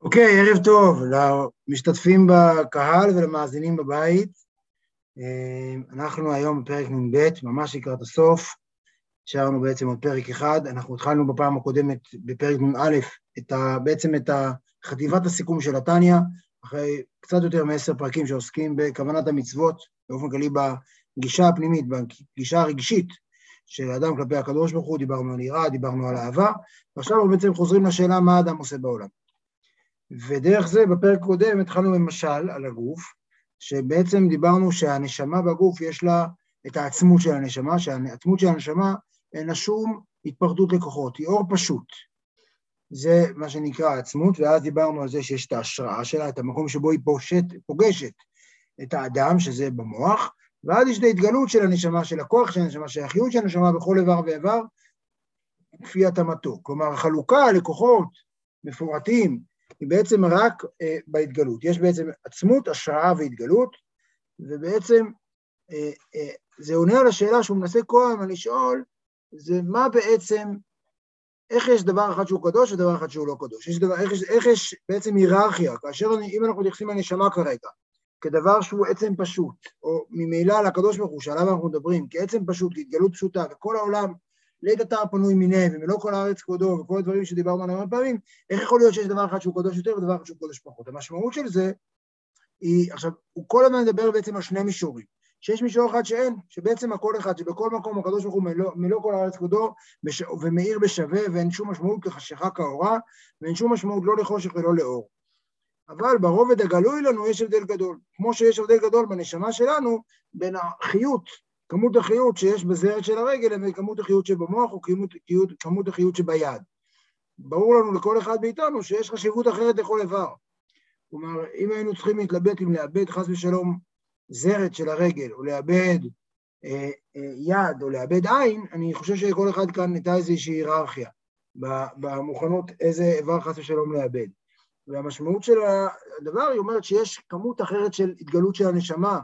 אוקיי, okay, ערב טוב למשתתפים בקהל ולמאזינים בבית. אה, אנחנו היום בפרק נ"ב, ממש לקראת הסוף. השארנו בעצם עוד פרק אחד. אנחנו התחלנו בפעם הקודמת, בפרק נ"א, את ה, בעצם את חטיבת הסיכום של התניא, אחרי קצת יותר מעשר פרקים שעוסקים בכוונת המצוות, באופן כללי בגישה הפנימית, בגישה הרגשית של האדם כלפי הקדוש ברוך הוא, דיברנו על יראה, דיברנו על אהבה, ועכשיו אנחנו בעצם חוזרים לשאלה מה האדם עושה בעולם. ודרך זה בפרק קודם התחלנו במשל על הגוף, שבעצם דיברנו שהנשמה בגוף יש לה את העצמות של הנשמה, שהעצמות של הנשמה אין לה שום התפרדות לכוחות, היא אור פשוט. זה מה שנקרא העצמות, ואז דיברנו על זה שיש את ההשראה שלה, את המקום שבו היא פושט, פוגשת את האדם, שזה במוח, ואז יש את ההתגלות של הנשמה, של הכוח של הנשמה, של החיות של הנשמה בכל איבר ואיבר, כפי התאמתו. כלומר, החלוקה לכוחות מפורטים היא בעצם רק אה, בהתגלות. יש בעצם עצמות, השראה והתגלות, ובעצם אה, אה, זה עונה על השאלה שהוא מנסה כל הזמן לשאול, זה מה בעצם, איך יש דבר אחד שהוא קדוש ודבר אחד שהוא לא קדוש. יש דבר, איך, יש, איך יש בעצם היררכיה, כאשר אם אנחנו מתייחסים לנשמה כרגע, כדבר שהוא עצם פשוט, או ממילא לקדוש ברוך הוא, שעליו אנחנו מדברים, כעצם פשוט, כהתגלות פשוטה, וכל העולם לית אתר פנוי מיניה, ומלוא כל הארץ כבודו, וכל הדברים שדיברנו עליהם הרבה פעמים, איך יכול להיות שיש דבר אחד שהוא קדוש יותר ודבר אחד שהוא קדוש פחות? המשמעות של זה היא, עכשיו, הוא כל הזמן מדבר בעצם על שני מישורים. שיש מישור אחד שאין, שבעצם הכל אחד, שבכל מקום הקדוש ברוך הוא מלוא, מלוא כל הארץ כבודו ומאיר בשווה, ואין שום משמעות כחשיכה כאורה, ואין שום משמעות לא לחושך ולא לאור. אבל ברובד הגלוי לנו יש הבדל גדול. כמו שיש הבדל גדול בנשמה שלנו בין החיות כמות החיות שיש בזרת של הרגל לבין כמות החיות שבמוח או כמות, כמות החיות שביד. ברור לנו לכל אחד מאיתנו שיש חשיבות אחרת לכל איבר. כלומר, אם היינו צריכים להתלבט אם לאבד חס ושלום זרת של הרגל, או לאבד אה, אה, יד, או לאבד עין, אני חושב שלכל אחד כאן הייתה איזושהי היררכיה במוכנות איזה איבר חס ושלום לאבד. והמשמעות של הדבר היא אומרת שיש כמות אחרת של התגלות של הנשמה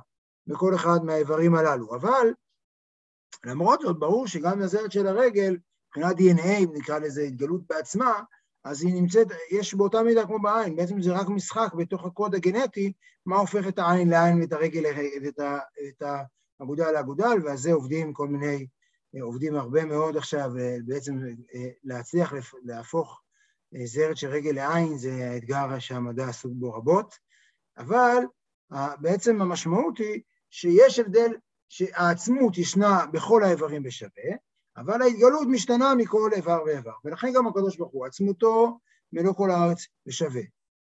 בכל אחד מהאיברים הללו. אבל למרות זאת, ברור שגם הזרת של הרגל, מבחינת DNA, אם נקרא לזה התגלות בעצמה, אז היא נמצאת, יש באותה מידה כמו בעין, בעצם זה רק משחק בתוך הקוד הגנטי, מה הופך את העין לעין ואת הרגל, ואת את האגודל לאגודל, ועל זה עובדים כל מיני, עובדים הרבה מאוד עכשיו, בעצם להצליח להפוך זרת של רגל לעין, זה האתגר שהמדע עסוק בו רבות, אבל בעצם המשמעות היא שיש הבדל, שהעצמות ישנה בכל האיברים בשווה, אבל ההתגלות משתנה מכל איבר ואיבר, ולכן גם הקדוש ברוך הוא, עצמותו מלוא כל הארץ בשווה.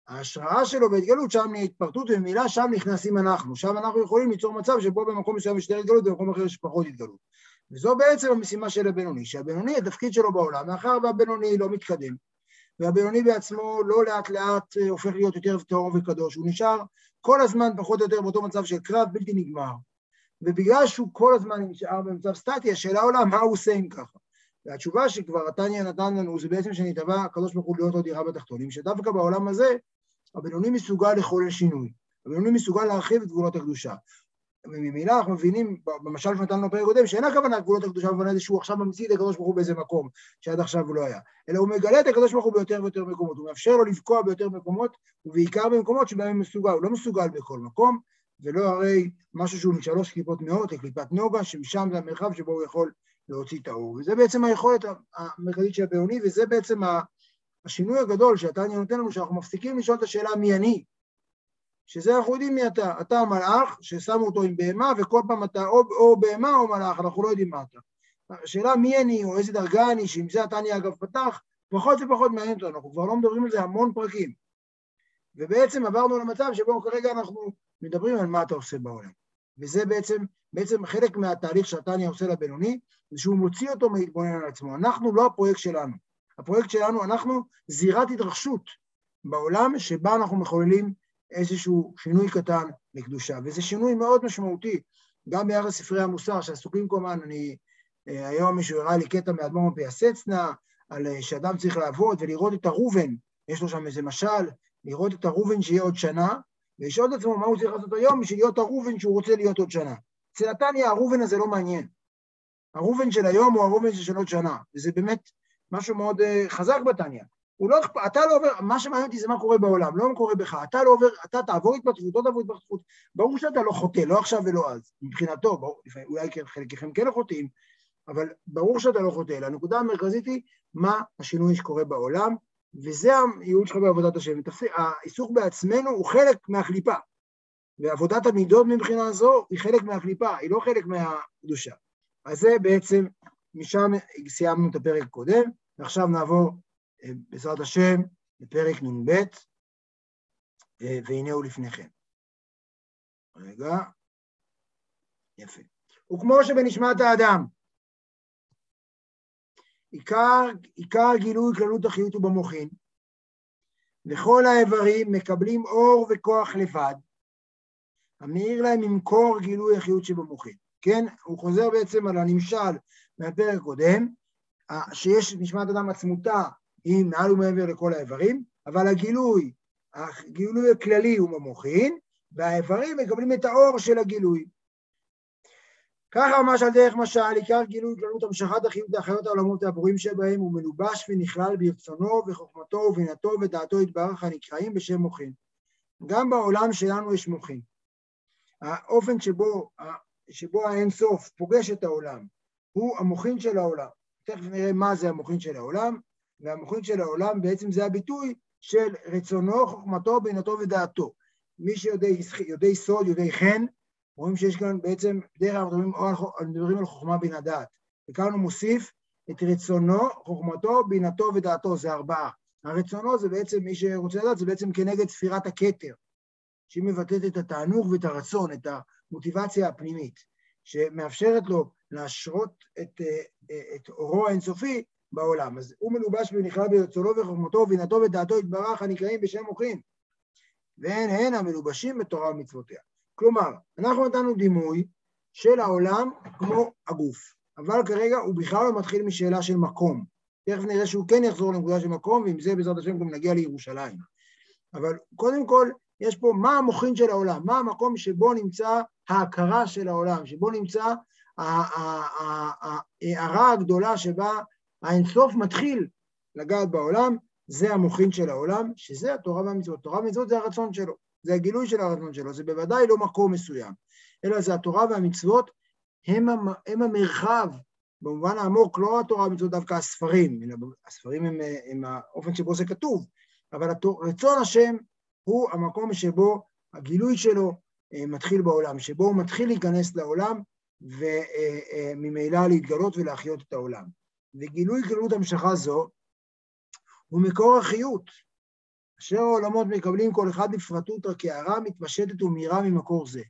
ההשראה שלו בהתגלות, שם נהיה התפרטות, וממילא שם נכנסים אנחנו. שם אנחנו יכולים ליצור מצב שבו במקום מסוים יש יותר התגלות ובמקום אחר יש פחות התגלות. וזו בעצם המשימה של הבינוני, שהבינוני, התפקיד שלו בעולם, מאחר והבינוני לא מתקדם, והבינוני בעצמו לא לאט לאט הופך להיות יותר טהור וקדוש, הוא נשאר כל הזמן פחות או יותר באותו מצב של קרב בלתי נגמר. ובגלל שהוא כל הזמן נשאר במצב סטטי, השאלה עולה מה הוא עושה אם ככה. והתשובה שכבר התניא נתן לנו זה בעצם שנתבע הקדוש ברוך הוא להיות עוד דירה בתחתונים, שדווקא בעולם הזה הבינוני מסוגל לחולל שינוי, הבינוני מסוגל להרחיב את גבולות הקדושה. וממילא אנחנו מבינים, במשל שנתנו בפרק קודם, שאין הכוונה גבולות הקדושה במובן הזה שהוא עכשיו ממציא את הקדוש ברוך הוא באיזה מקום, שעד עכשיו הוא לא היה, אלא הוא מגלה את הקדוש ברוך הוא ביותר ויותר מקומות, הוא מאפשר לו לבקוע ביותר מקומות, ובעיקר במקומות שבהם הוא מסוגל, הוא לא מסוגל בכל מקום, ולא הרי משהו שהוא משלוש קליפות נאות לקליפת נוגה, שמשם זה המרחב שבו הוא יכול להוציא את האור. וזה בעצם היכולת המרכזית של הבינוני, וזה בעצם השינוי הגדול שהתניא נותן לנו, שאנחנו מפסיקים לשאול את השאלה מי אני, שזה אנחנו יודעים מי אתה. אתה המלאך ששמו אותו עם בהמה, וכל פעם אתה או, או בהמה או מלאך, אנחנו לא יודעים מה אתה. השאלה מי אני או איזה דרגה אני, שעם זה התניא אגב פתח, פחות ופחות מעניין אותנו, אנחנו כבר לא מדברים על זה המון פרקים. ובעצם עברנו למצב שבו כרגע אנחנו מדברים על מה אתה עושה בעולם. וזה בעצם, בעצם חלק מהתהליך שהתניא עושה לבינוני, זה שהוא מוציא אותו מהתבונן על עצמו. אנחנו לא הפרויקט שלנו. הפרויקט שלנו, אנחנו זירת התרחשות בעולם שבה אנחנו מחוללים איזשהו שינוי קטן לקדושה, וזה שינוי מאוד משמעותי, גם ביחס ספרי המוסר שעסוקים כמובן, אני, אה, היום מישהו הראה לי קטע מאדמו"ר מפייסצנה, על אה, שאדם צריך לעבוד ולראות את הראובן, יש לו שם איזה משל, לראות את הראובן שיהיה עוד שנה, ולשאול את עצמו מה הוא צריך לעשות היום בשביל להיות הראובן שהוא רוצה להיות עוד שנה. אצל נתניה הראובן הזה לא מעניין. הראובן של היום הוא הראובן של עוד שנה, וזה באמת משהו מאוד uh, חזק בתניא. הוא לא, אתה לא עובר, מה שמעניין אותי זה מה קורה בעולם, לא מה קורה בך, אתה לא עובר, אתה תעבור התפתחות, לא תעבור התפתחות, ברור שאתה לא חוטא, לא עכשיו ולא אז, מבחינתו, ברור, אולי חלקכם כן חוטאים, אבל ברור שאתה לא חוטא, הנקודה המרכזית היא מה השינוי שקורה בעולם, וזה הייעוד שלך בעבודת השם. העיסוק בעצמנו הוא חלק מהקליפה, ועבודת המידות מבחינה זו היא חלק מהקליפה, היא לא חלק מהקדושה. אז זה בעצם, משם סיימנו את הפרק הקודם, ועכשיו נעבור בעזרת השם לפרק נ"ב, והנה הוא לפניכם. רגע, יפה. וכמו שבנשמת האדם, עיקר, עיקר גילוי כללות החיות הוא במוחין, וכל האיברים מקבלים אור וכוח לבד, המאיר להם ממקור גילוי החיות שבמוחין. כן, הוא חוזר בעצם על הנמשל מהפרק הקודם, שיש נשמת אדם עצמותה היא מעל ומעבר לכל האיברים, אבל הגילוי, הגילוי הכללי הוא במוחין, והאיברים מקבלים את האור של הגילוי. ככה ממש על דרך משל, עיקר גילוי כללות המשכת החיות להחיות העולמות והבורים שבהם הוא מלובש ונכלל ברצונו וחוכמתו ובינתו ודעתו יתברך הנקראים בשם מוחין. גם בעולם שלנו יש מוחין. האופן שבו, שבו האין סוף פוגש את העולם הוא המוחין של העולם. תכף נראה מה זה המוחין של העולם, והמוחין של העולם בעצם זה הביטוי של רצונו, חוכמתו, בינתו ודעתו. מי שיודעי סוד, יודעי חן, רואים שיש כאן בעצם, בדרך כלל מדברים, מדברים על חוכמה בין הדעת. וכאן הוא מוסיף את רצונו, חוכמתו, בינתו ודעתו, זה ארבעה. הרצונו זה בעצם, מי שרוצה לדעת, זה בעצם כנגד ספירת הכתר, שהיא מבטאת את התענוג ואת הרצון, את המוטיבציה הפנימית, שמאפשרת לו להשרות את, את אורו האינסופי בעולם. אז הוא מלובש ונכלל ברצונו וחוכמתו ובינתו ודעתו יתברך הנקראים בשם מוחין. והן הן המלובשים בתורה ומצוותיה. כלומר, אנחנו נתנו דימוי של העולם כמו הגוף, אבל כרגע הוא בכלל לא מתחיל משאלה של מקום. תכף נראה שהוא כן יחזור לנקודה של מקום, ועם זה בעזרת השם גם נגיע לירושלים. אבל קודם כל, יש פה מה המוחין של העולם, מה המקום שבו נמצא ההכרה של העולם, שבו נמצא ההערה הגדולה שבה האינסוף מתחיל לגעת בעולם, זה המוחין של העולם, שזה התורה והמצוות. תורה והמצוות זה הרצון שלו. זה הגילוי של הרצון שלו, זה בוודאי לא מקום מסוים, אלא זה התורה והמצוות הם, הם המרחב, במובן העמוק, לא התורה והמצוות דווקא הספרים, הספרים הם, הם האופן שבו זה כתוב, אבל רצון השם הוא המקום שבו הגילוי שלו אה, מתחיל בעולם, שבו הוא מתחיל להיכנס לעולם וממילא להתגלות ולהחיות את העולם. וגילוי גלות המשכה זו הוא מקור החיות, אשר העולמות מקבלים כל אחד בפרטותא כהערה מתפשטת ומהירה ממקור זה.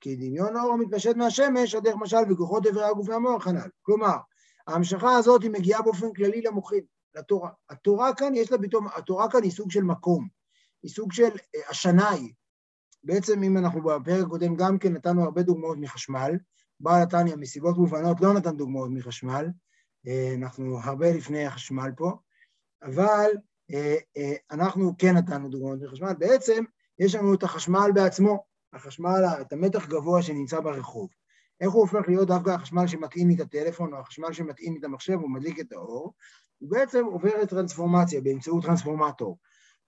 כי דמיון האור המתפשט מהשמש, הדרך משל וכוחות איברי הגוף והמוח הנ"ל. כלומר, ההמשכה הזאת היא מגיעה באופן כללי למוחים, לתורה. התורה כאן, יש לה פתאום, התורה כאן היא סוג של מקום, היא סוג של אה, השנאי. בעצם אם אנחנו בפרק הקודם גם כן נתנו הרבה דוגמאות מחשמל, בעל התניא מסיבות מובנות לא נתן דוגמאות מחשמל, אנחנו הרבה לפני החשמל פה, אבל אה, אה, אנחנו כן נתנו דוגמאות מחשמל, בעצם יש לנו את החשמל בעצמו, החשמל, את המתח גבוה שנמצא ברחוב. איך הוא הופך להיות דווקא החשמל שמתאים את הטלפון, או החשמל שמתאים את המחשב, הוא מדליק את האור, הוא בעצם עובר טרנספורמציה באמצעות טרנספורמטור.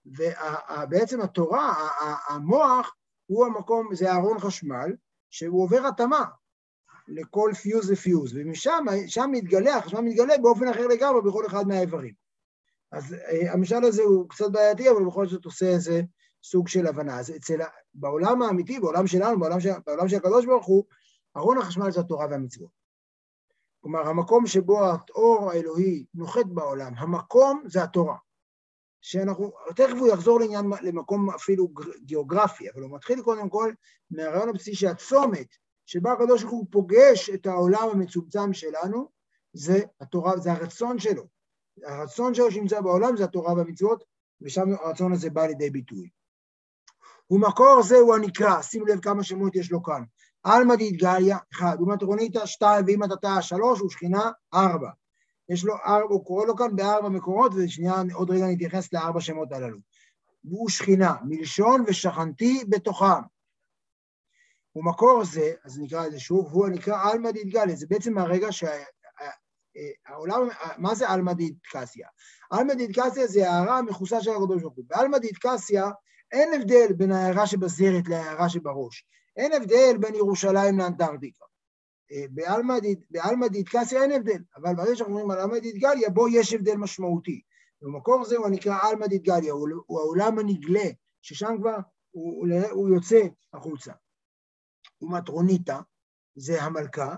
ובעצם התורה, המוח, הוא המקום, זה ארון חשמל, שהוא עובר התאמה לכל פיוז ופיוז, ומשם, שם מתגלה, החשמל מתגלה באופן אחר לגמרי בכל אחד מהאיברים. אז אה, המשל הזה הוא קצת בעייתי, אבל בכל זאת עושה איזה סוג של הבנה. אז אצל, בעולם האמיתי, בעולם שלנו, בעולם של, בעולם של הקדוש ברוך הוא, ארון החשמל זה התורה והמצוות. כלומר, המקום שבו האור האלוהי נוחת בעולם, המקום זה התורה. שאנחנו, תכף הוא יחזור לעניין, למקום אפילו גיאוגרפי, אבל הוא מתחיל קודם כל מהרעיון הבסיסי שהצומת שבה הקדוש ברוך הוא פוגש את העולם המצומצם שלנו, זה התורה, זה הרצון שלו. הרצון שלו שנמצא בעולם זה התורה והמצוות, ושם הרצון הזה בא לידי ביטוי. ומקור זה הוא הנקרא, שימו לב כמה שמות יש לו כאן. עלמא דאיתגליה, אחד, ומטרוניתא, שתיים, ואם אתה שלוש, ושכינה, ארבע. יש לו ארבע, הוא קורא לו כאן בארבע מקורות, ושנייה, עוד רגע נתייחס לארבע שמות הללו. והוא שכינה, מלשון ושכנתי בתוכם. ומקור זה, אז נקרא לזה שוב, הוא הנקרא עלמא דאיתגליה, זה בעצם הרגע שה... העולם, מה זה עלמא דידקסיה? עלמא דידקסיה זה הערה המכוסה של הקדוש ברוך הוא. בעלמא דידקסיה אין הבדל בין ההערה שבזרת להערה שבראש. אין הבדל בין ירושלים לאנטארקטיקה. בעלמא דידקסיה אין הבדל, אבל ברגע שאנחנו אומרים על עלמא דידגליה, בו יש הבדל משמעותי. במקור זה הוא נקרא עלמא דידגליה, הוא העולם הנגלה, ששם כבר הוא, הוא יוצא החוצה. ומטרוניתא זה המלכה,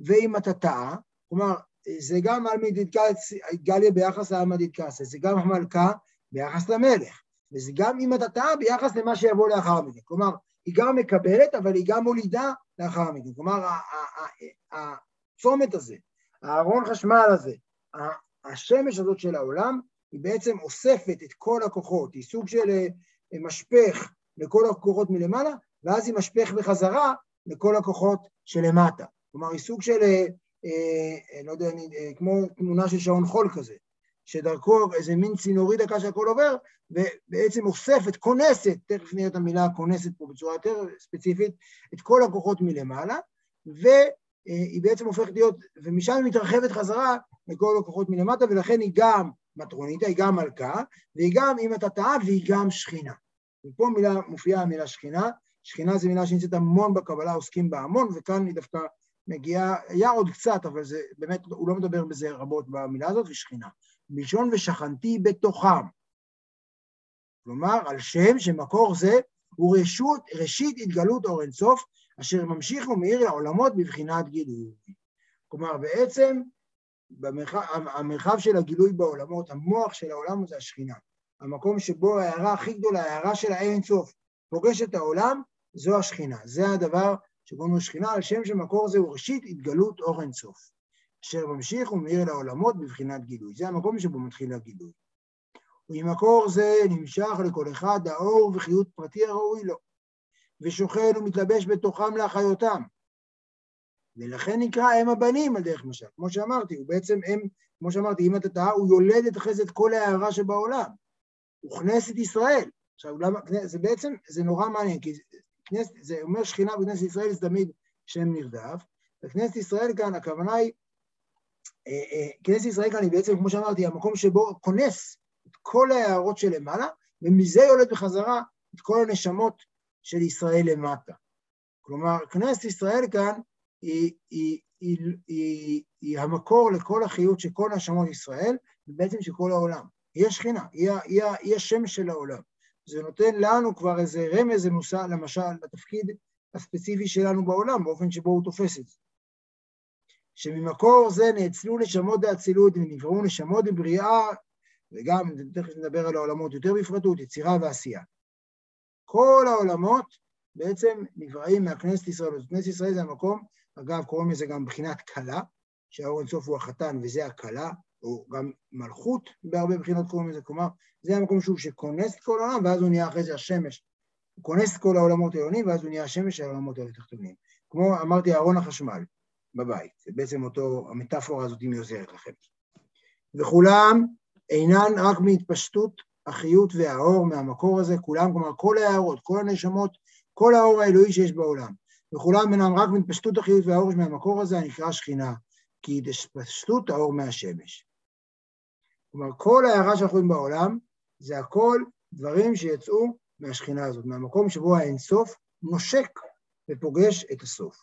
ואם אתה טעה, כלומר, זה גם עלמא דידגליה ביחס לעלמא דידקסיה, זה גם המלכה ביחס למלך, וזה גם אם אתה טעה ביחס למה שיבוא לאחר מכן. כלומר, היא גם מקבלת, אבל היא גם מולידה לאחר מכן. כלומר, הצומת הזה, הארון חשמל הזה, השמש הזאת של העולם, היא בעצם אוספת את כל הכוחות, היא סוג של אה, משפך לכל הכוחות מלמעלה, ואז היא משפך בחזרה לכל הכוחות שלמטה. כלומר, היא סוג של, אה, אה, לא יודע, אה, כמו תמונה של שעון חול כזה, שדרכו איזה מין צינורי דקה שהכל עובר, ובעצם אוספת, כונסת, תכף נראה את המילה כונסת פה בצורה יותר ספציפית, את כל הכוחות מלמעלה, והיא בעצם הופכת להיות, ומשם היא מתרחבת חזרה לכל הכוחות מלמטה, ולכן היא גם מטרוניתא, היא גם מלכה, והיא גם אם אתה טעה, והיא גם שכינה. ופה מילה, מופיעה המילה שכינה, שכינה זו מילה שנמצאת המון בקבלה, עוסקים בה המון, וכאן היא דווקא מגיעה, היה עוד קצת, אבל זה באמת, הוא לא מדבר בזה רבות במילה הזאת, ושכינה. מלשון ושכנתי בתוכם. כלומר, על שם שמקור זה הוא רשות, ראשית התגלות אור אינסוף, אשר ממשיך ומאיר לעולמות בבחינת גילוי. כלומר, בעצם במרחב, המרחב של הגילוי בעולמות, המוח של העולם זה השכינה. המקום שבו ההערה הכי גדולה, ההערה של האין אינסוף, פוגש את העולם, זו השכינה. זה הדבר שקוראים לו שכינה, על שם שמקור זה הוא ראשית התגלות אור אינסוף. אשר ממשיך ומאיר לעולמות בבחינת גילוי. זה המקום שבו מתחיל הגילוי. וממקור זה נמשך לכל אחד האור וחיות פרטי הראוי לו, ושוכן ומתלבש בתוכם להחיותם. ולכן נקרא אם הבנים על דרך משל. כמו שאמרתי, הוא בעצם אם, כמו שאמרתי, אם אתה טעה, הוא יולד את אחרי זה את כל ההערה שבעולם. הוא כנסת ישראל. עכשיו, למה, זה בעצם, זה נורא מעניין, כי זה אומר שכינה בכנסת ישראל זה תמיד שם נרדף, וכנסת ישראל כאן, הכוונה היא אה, אה, כנסת ישראל כאן היא בעצם, כמו שאמרתי, המקום שבו כונס את כל ההערות שלמעלה, ומזה יולד בחזרה את כל הנשמות של ישראל למטה. כלומר, כנסת ישראל כאן היא, היא, היא, היא, היא המקור לכל החיות של כל נשמות ישראל, ובעצם של כל העולם. היא השכינה, היא, היא, היא השם של העולם. זה נותן לנו כבר איזה רמז, מושג, למשל, לתפקיד הספציפי שלנו בעולם, באופן שבו הוא תופס את זה. שממקור זה נאצלו נשמות דאצילות ונבראו נשמות בבריאה, וגם, תכף נדבר על העולמות יותר בפרטות, יצירה ועשייה. כל העולמות בעצם נבראים מהכנסת ישראל. כנסת ישראל זה המקום, אגב, קוראים לזה גם בחינת כלה, שהאור אינסוף הוא החתן וזה הכלה, או גם מלכות בהרבה בחינות קוראים לזה, כלומר, זה המקום שהוא שכונס את כל העולם, ואז הוא נהיה אחרי זה השמש. הוא כונס את כל העולמות העליונים, ואז הוא נהיה השמש של העולמות התחתונים. כמו אמרתי, ארון החשמל. בבית. זה בעצם אותו, המטאפורה הזאת היא עוזרת לכם. וכולם אינן רק מהתפשטות החיות והאור מהמקור הזה, כולם, כלומר כל ההערות, כל הנשמות, כל האור האלוהי שיש בעולם. וכולם אינם רק מהתפשטות החיות והאור מהמקור הזה, הנקרא שכינה, כי התפשטות האור מהשמש. כלומר, כל ההערה שאנחנו רואים בעולם, זה הכל דברים שיצאו מהשכינה הזאת, מהמקום שבו האינסוף נושק ופוגש את הסוף.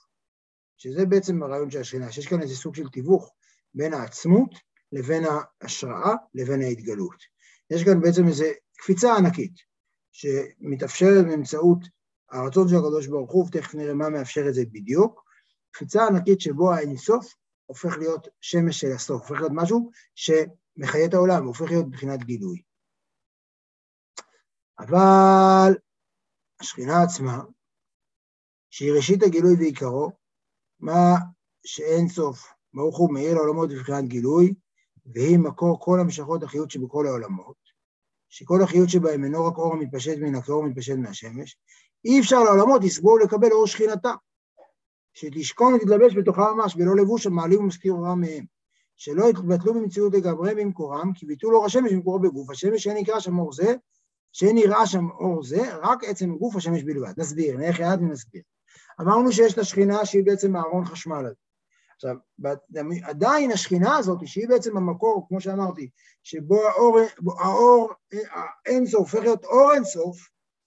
שזה בעצם הרעיון של השכינה, שיש כאן איזה סוג של תיווך בין העצמות לבין ההשראה לבין ההתגלות. יש כאן בעצם איזו קפיצה ענקית שמתאפשרת באמצעות הרצון של הקדוש ברוך הוא, ותכף נראה מה מאפשר את זה בדיוק, קפיצה ענקית שבו האינסוף הופך להיות שמש של הסוף, הופך להיות משהו שמחיה את העולם, הופך להיות מבחינת גילוי. אבל השכינה עצמה, שהיא ראשית הגילוי ועיקרו, מה שאין סוף, ברוך הוא מאיר לעולמות בבחינת גילוי, והיא מקור כל המשכות החיות שבכל העולמות, שכל החיות שבהם אינו רק אור המתפשט מן הכאור המתפשט מהשמש, אי אפשר לעולמות לסבול ולקבל אור שכינתה, שתשכון ותתלבש בתוכה ממש, ולא לבוש המעלים ומזכיר אורם מהם, שלא יתבטלו במציאות לגמרי במקורם, כי ביטול אור השמש במקורו בגוף השמש, שאין נקרא שם אור זה, שאין נראה שם אור זה, רק עצם גוף השמש בלבד. נסביר, נלך יד ונסביר. אמרנו שיש את השכינה שהיא בעצם הארון חשמל הזה. עכשיו, עדיין השכינה הזאת, שהיא בעצם המקור, כמו שאמרתי, שבו האור, האור האינסוף הופך להיות אור אינסוף,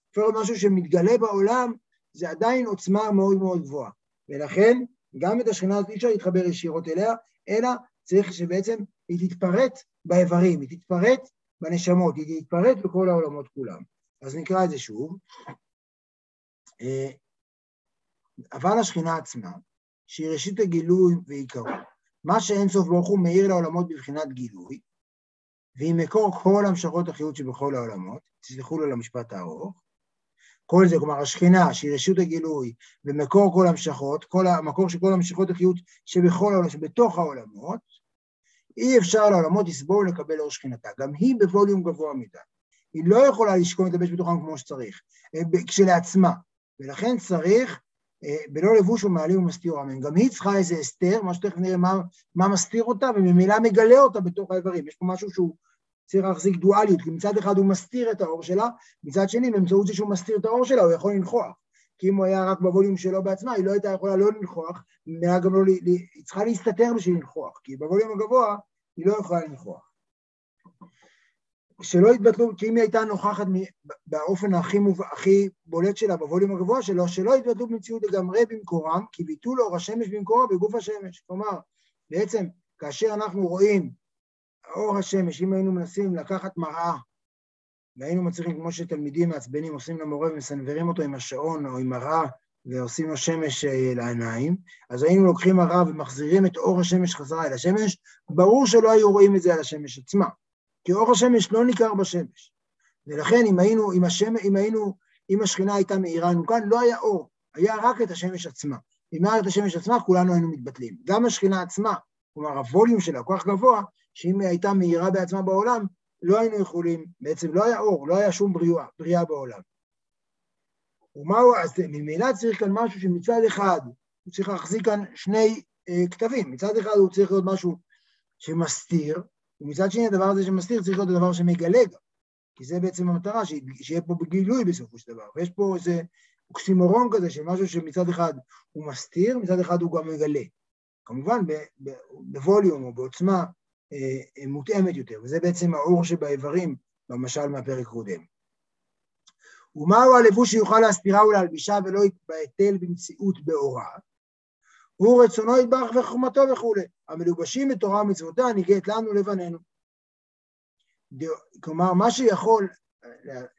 הופך להיות משהו שמתגלה בעולם, זה עדיין עוצמה מאוד מאוד גבוהה. ולכן, גם את השכינה הזאת אי אפשר להתחבר ישירות אליה, אלא צריך שבעצם היא תתפרט באיברים, היא תתפרט בנשמות, היא תתפרט בכל העולמות כולם. אז נקרא את זה שוב. אה, אבל השכינה עצמה, שהיא ראשית הגילוי ועיקרו, מה שאין סוף ברוך הוא מאיר לעולמות בבחינת גילוי, והיא מקור כל המשכות החיות שבכל העולמות, תסלחו לו למשפט הארוך, כל זה, כלומר השכינה שהיא רשות הגילוי ומקור כל המשכות, כל המקור של כל המשכות החיות שבכל העולמות, שבתוך העולמות, אי אפשר לעולמות לסבול ולקבל אור שכינתה. גם היא בווליום גבוה מדי. היא לא יכולה לשכון ולהתלבש בתוכם כמו שצריך, אה, כשלעצמה. ולכן צריך, אה, בלא לבוש ומעלים ומסתיר אמן. גם היא צריכה איזה הסתר, מה שתכף נראה מה, מה מסתיר אותה, וממילא מגלה אותה בתוך האיברים. יש פה משהו שהוא צריך להחזיק דואליות, כי מצד אחד הוא מסתיר את האור שלה, מצד שני, באמצעות זה שהוא מסתיר את האור שלה, הוא יכול לנכוח. כי אם הוא היה רק בווליום שלו בעצמה, היא לא הייתה יכולה לא לנכוח, גם לא, היא צריכה להסתתר בשביל לנכוח, כי בווליום הגבוה היא לא יכולה לנכוח. שלא יתבטלו, כי אם היא הייתה נוכחת באופן הכי, מוב... הכי בולט שלה, בווליום הגבוה שלו, שלא יתבטלו במציאות לגמרי במקורם, כי ביטול אור השמש במקורו בגוף השמש. כלומר, בעצם, כאשר אנחנו רואים אור השמש, אם היינו מנסים לקחת מראה, והיינו מצליחים, כמו שתלמידים מעצבנים עושים למורה ומסנוורים אותו עם השעון או עם מראה, ועושים לו שמש אה, לעיניים, אז היינו לוקחים מראה ומחזירים את אור השמש חזרה אל השמש, ברור שלא היו רואים את זה על השמש עצמה, כי אור השמש לא ניכר בשמש. ולכן אם היינו, אם, השם, אם היינו, אם השכינה הייתה מאירה לנו כאן, לא היה אור, היה רק את השמש עצמה. אם היה את השמש עצמה, כולנו היינו מתבטלים. גם השכינה עצמה, כלומר הווליום שלה כל כך גבוה, שאם היא הייתה מאירה בעצמה בעולם, לא היינו יכולים, בעצם לא היה אור, לא היה שום בריאה, בריאה בעולם. ומהו, אז ממילא צריך כאן משהו שמצד אחד הוא צריך להחזיק כאן שני אה, כתבים, מצד אחד הוא צריך להיות משהו שמסתיר, ומצד שני הדבר הזה שמסתיר צריך להיות הדבר שמגלה גם, כי זה בעצם המטרה, שיהיה פה בגילוי בסופו של דבר, ויש פה איזה אוקסימורון כזה של משהו שמצד אחד הוא מסתיר, מצד אחד הוא גם מגלה. כמובן בווליום או בעוצמה מותאמת יותר, וזה בעצם האור שבאיברים במשל מהפרק קודם. ומהו הלבוש שיוכל להסתירה ולהלבישה ולא יתבטל במציאות באורה? הוא רצונו יתברך וחוכמתו וכולי. המלובשים בתורה ומצוותיה ניגט לנו לבנינו. כלומר, מה שיכול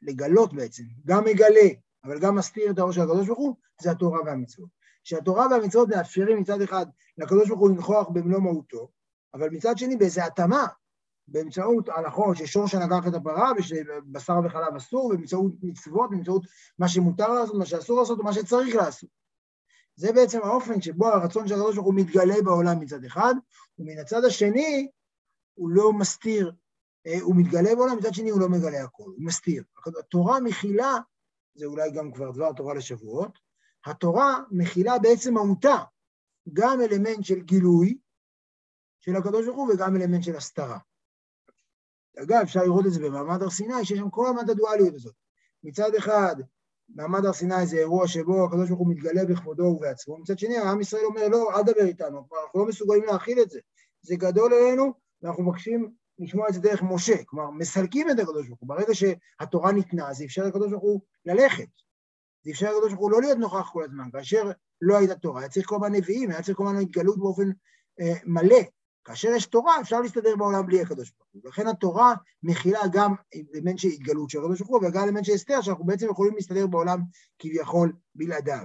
לגלות בעצם, גם מגלה, אבל גם מסתיר את האור של הקדוש ברוך הוא, זה התורה והמצוות. שהתורה והמצוות מאפשרים מצד אחד לקדוש ברוך הוא לנכוח במלוא מהותו, אבל מצד שני באיזו התאמה באמצעות הלכות ששור שנגח את הפרה ושבשר וחלב אסור, באמצעות מצוות, באמצעות מה שמותר לעשות, מה שאסור לעשות ומה שצריך לעשות. זה בעצם האופן שבו הרצון של הקדוש ברוך הוא מתגלה בעולם מצד אחד, ומן הצד השני הוא לא מסתיר, אה, הוא מתגלה בעולם, מצד שני הוא לא מגלה הכל, הוא מסתיר. התורה מכילה, זה אולי גם כבר דבר תורה לשבועות, התורה מכילה בעצם מהותה גם אלמנט של גילוי של הקדוש ברוך הוא וגם אלמנט של הסתרה. אגב, אפשר לראות את זה במעמד הר סיני, שיש שם כל המד הדואליות הזאת. מצד אחד, מעמד הר סיני זה אירוע שבו הקדוש ברוך הוא מתגלה בכבודו ובעצמו, מצד שני, העם ישראל אומר, לא, אל תדבר איתנו, אנחנו לא מסוגלים להכיל את זה. זה גדול עלינו, ואנחנו מבקשים לשמוע את זה דרך משה. כלומר, מסלקים את הקדוש ברוך הוא. ברגע שהתורה ניתנה, זה אפשר לקדוש ברוך הוא ללכת. זה אפשר לקדוש ברוך הוא לא להיות נוכח כל הזמן. כאשר לא הייתה תורה, היה צריך כל הזמן נביאים, היה צריך כל הזמן התגלות באופן אה, מלא. כאשר יש תורה, אפשר להסתדר בעולם בלי הקדוש ברוך הוא. לכן התורה מכילה גם אלמנט של התגלות של הקדוש ברוך הוא, וגם אלמנט של אסתר, שאנחנו בעצם יכולים להסתדר בעולם כביכול בלעדיו.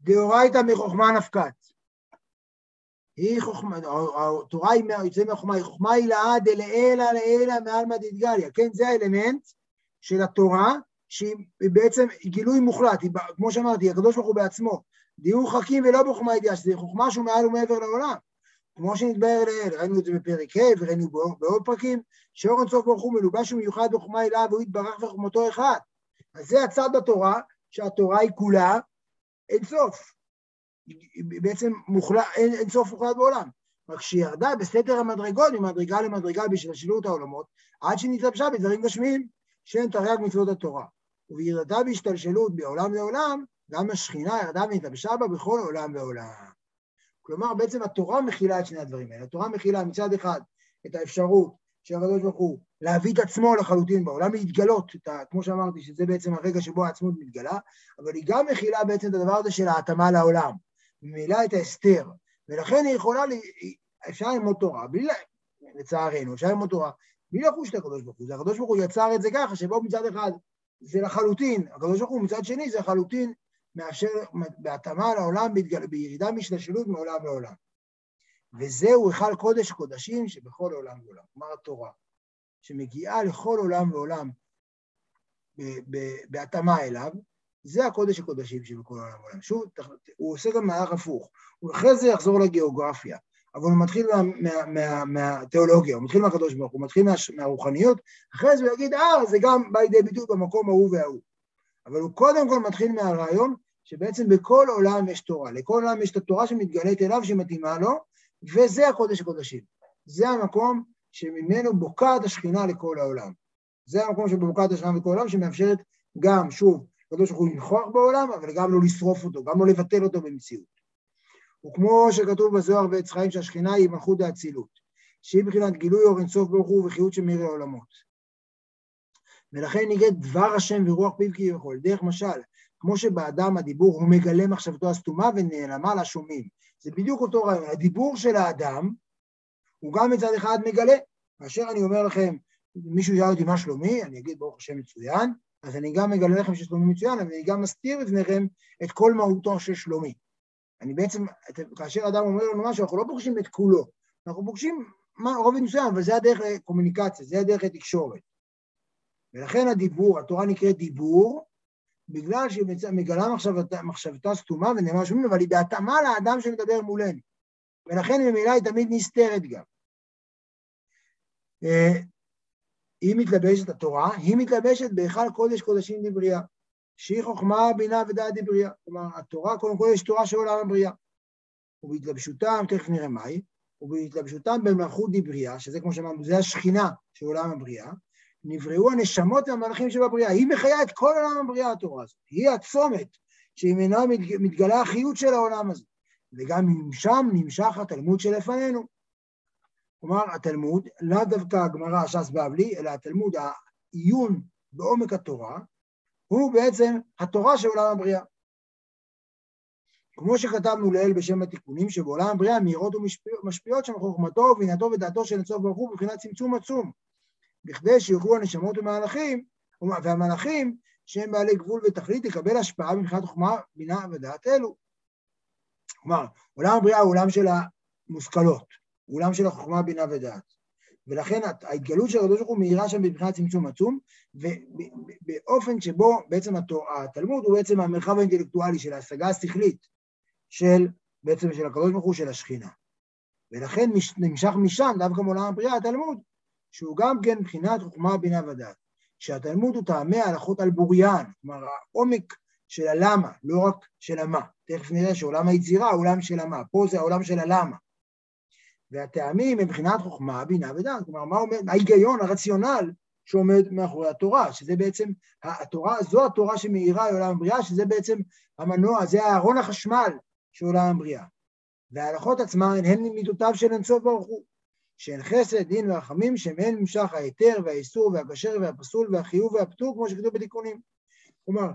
דאורייתא מחוכמה נפקת. היא חוכמה, התורה היא יוצאת מהחוכמה, היא חוכמה היא לעד אלעילא לעילא מעלמא דתגליא, כן? זה האלמנט של התורה, שהיא בעצם גילוי מוחלט, היא, כמו שאמרתי, הקדוש ברוך הוא בעצמו, דיור חכים ולא בחוכמה ידיעה, שזה חוכמה שהוא מעל ומעבר לעולם. כמו שנתבהר לעיל, ראינו את זה בפרק ה' וראינו בעוד פרקים, שאור אינסוף ברוך הוא מלובש ומיוחד בחוכמה הילה והוא יתברך וחוכמתו אחד. אז זה הצד בתורה, שהתורה היא כולה אינסוף. בעצם מוחלט, אין, אינסוף מוחלט בעולם. רק שהיא ירדה בסתר המדרגות ממדרגה למדרגה בהשתלשלות העולמות, עד שנתלבשה בדברים גשמיים, שהן תרי"ג מצוות התורה. וירדה בהשתלשלות בעולם לעולם, גם השכינה ירדה והתלבשה בה בכל עולם ועולם. כלומר, בעצם התורה מכילה את שני הדברים האלה. התורה מכילה מצד אחד את האפשרות של הקדוש ברוך הוא להביא את עצמו לחלוטין בעולם, להתגלות, ה, כמו שאמרתי, שזה בעצם הרגע שבו העצמות מתגלה, אבל היא גם מכילה בעצם את הדבר הזה של ההתאמה לעולם, ממילא את ההסתר, ולכן היא יכולה, אפשר ללמוד תורה, בלי, לצערנו, אפשר ללמוד תורה, בלי לחוש את הקדוש ברוך הוא, הקדוש ברוך הוא יצר את זה ככה, שבו מצד אחד זה לחלוטין, הקדוש ברוך הוא מצד שני זה לחלוטין מאפשר בהתאמה לעולם, בירידה משלשלות מעולם לעולם. וזהו היכל קודש קודשים שבכל עולם ועולם, כלומר התורה, שמגיעה לכל עולם ועולם בהתאמה אליו, זה הקודש הקודשים שבכל עולם ועולם. שוב, הוא עושה גם מהלך הפוך, הוא אחרי זה יחזור לגיאוגרפיה, אבל הוא מתחיל מהתיאולוגיה, הוא מתחיל מהקדוש ברוך הוא, מתחיל מהרוחניות, אחרי זה הוא יגיד, אה, זה גם בא לידי ביטוי במקום ההוא וההוא. אבל הוא קודם כל מתחיל מהרעיון שבעצם בכל עולם יש תורה, לכל עולם יש את התורה שמתגלית אליו, שמתאימה לו, וזה הקודש הקודשים. זה המקום שממנו בוקעת השכינה לכל העולם. זה המקום שבו בוקעת השכינה לכל העולם, שמאפשרת גם, שוב, הקדוש ברוך הוא לנכוח בעולם, אבל גם לא לשרוף אותו, גם לא לבטל אותו במציאות. וכמו שכתוב בזוהר ועץ חיים שהשכינה היא מלכות האצילות, שהיא מבחינת גילוי אור אינסוף ברוך הוא וחיות של העולמות. ולכן ניגד דבר השם ורוח פיו כי יכול, דרך משל, כמו שבאדם הדיבור הוא מגלה מחשבתו הסתומה ונעלמה לשומעים. זה בדיוק אותו רעיון, הדיבור של האדם הוא גם מצד אחד מגלה. כאשר אני אומר לכם, מישהו ישאל אותי מה שלומי, אני אגיד ברוך השם מצוין, אז אני גם מגלה לכם ששלומי מצוין, אבל אני גם מסתיר בפניכם את כל מהותו של שלומי. אני בעצם, כאשר אדם אומר לנו משהו, אנחנו לא פוגשים את כולו, אנחנו פוגשים רובד מסוים, אבל זה הדרך לקומוניקציה, זה הדרך לתקשורת. ולכן הדיבור, התורה נקראת דיבור, בגלל שהיא מגלה מחשבתה, מחשבתה סתומה ונאמר שומעים, אבל היא בהתאמה לאדם שמדבר מולנו. ולכן ממילא היא תמיד נסתרת גם. אה, היא מתלבשת, התורה, היא מתלבשת בהיכל קודש קודשים דברייה. שהיא חוכמה, בינה ודעת דברייה. כלומר, התורה, קודם כל יש תורה של עולם הבריאה. ובהתלבשותם, תכף נראה מהי, ובהתלבשותם במלכות דברייה, שזה כמו שאמרנו, זה השכינה של עולם הבריאה, נבראו הנשמות והמלאכים שבבריאה. היא מחיה את כל עולם הבריאה, התורה הזאת. היא הצומת שממנה מתגלה החיות של העולם הזה. וגם משם נמשך התלמוד שלפנינו. כלומר, התלמוד, לאו דווקא הגמרא, ש"ס בבלי, אלא התלמוד, העיון בעומק התורה, הוא בעצם התורה של עולם הבריאה. כמו שכתבנו לעיל בשם התיקונים, שבעולם הבריאה מהירות ומשפיעות שם חוכמתו ובינתו ודעתו של נצור ברוך הוא מבחינת צמצום עצום, בכדי שיוכלו הנשמות ומהלכים, והמלאכים שהם בעלי גבול ותכלית לקבל השפעה מבחינת חוכמה, בינה ודעת אלו. כלומר, עולם הבריאה הוא עולם של המושכלות, הוא עולם של החוכמה, בינה ודעת. ולכן ההתגלות של הקדוש ברוך הוא מאירה שם מבחינת צמצום עצום, ובאופן שבו בעצם התלמוד הוא בעצם המרחב האינטלקטואלי של ההשגה השכלית של, בעצם של הקדוש ברוך הוא של השכינה. ולכן נמשך משם, דווקא מעולם הבריאה, התלמוד, שהוא גם כן מבחינת חוכמה, בינה ודעת. שהתלמוד הוא טעמי ההלכות על בוריין, כלומר העומק של הלמה, לא רק של המה. תכף נראה שעולם היצירה הוא עולם של המה, פה זה העולם של הלמה. והטעמים מבחינת חוכמה, בינה ודעת, כלומר, מה עומד, ההיגיון, הרציונל שעומד מאחורי התורה, שזה בעצם, התורה, זו התורה שמאירה לעולם הבריאה, שזה בעצם המנוע, זה הארון החשמל של עולם הבריאה. וההלכות עצמן הן ממידותיו של אינסוף ברוך הוא, שהן חסד, דין ורחמים, שמהן נמשך ההיתר והאיסור והכשר והפסול והחיוב והפטור, כמו שכתוב בתיקונים. כלומר,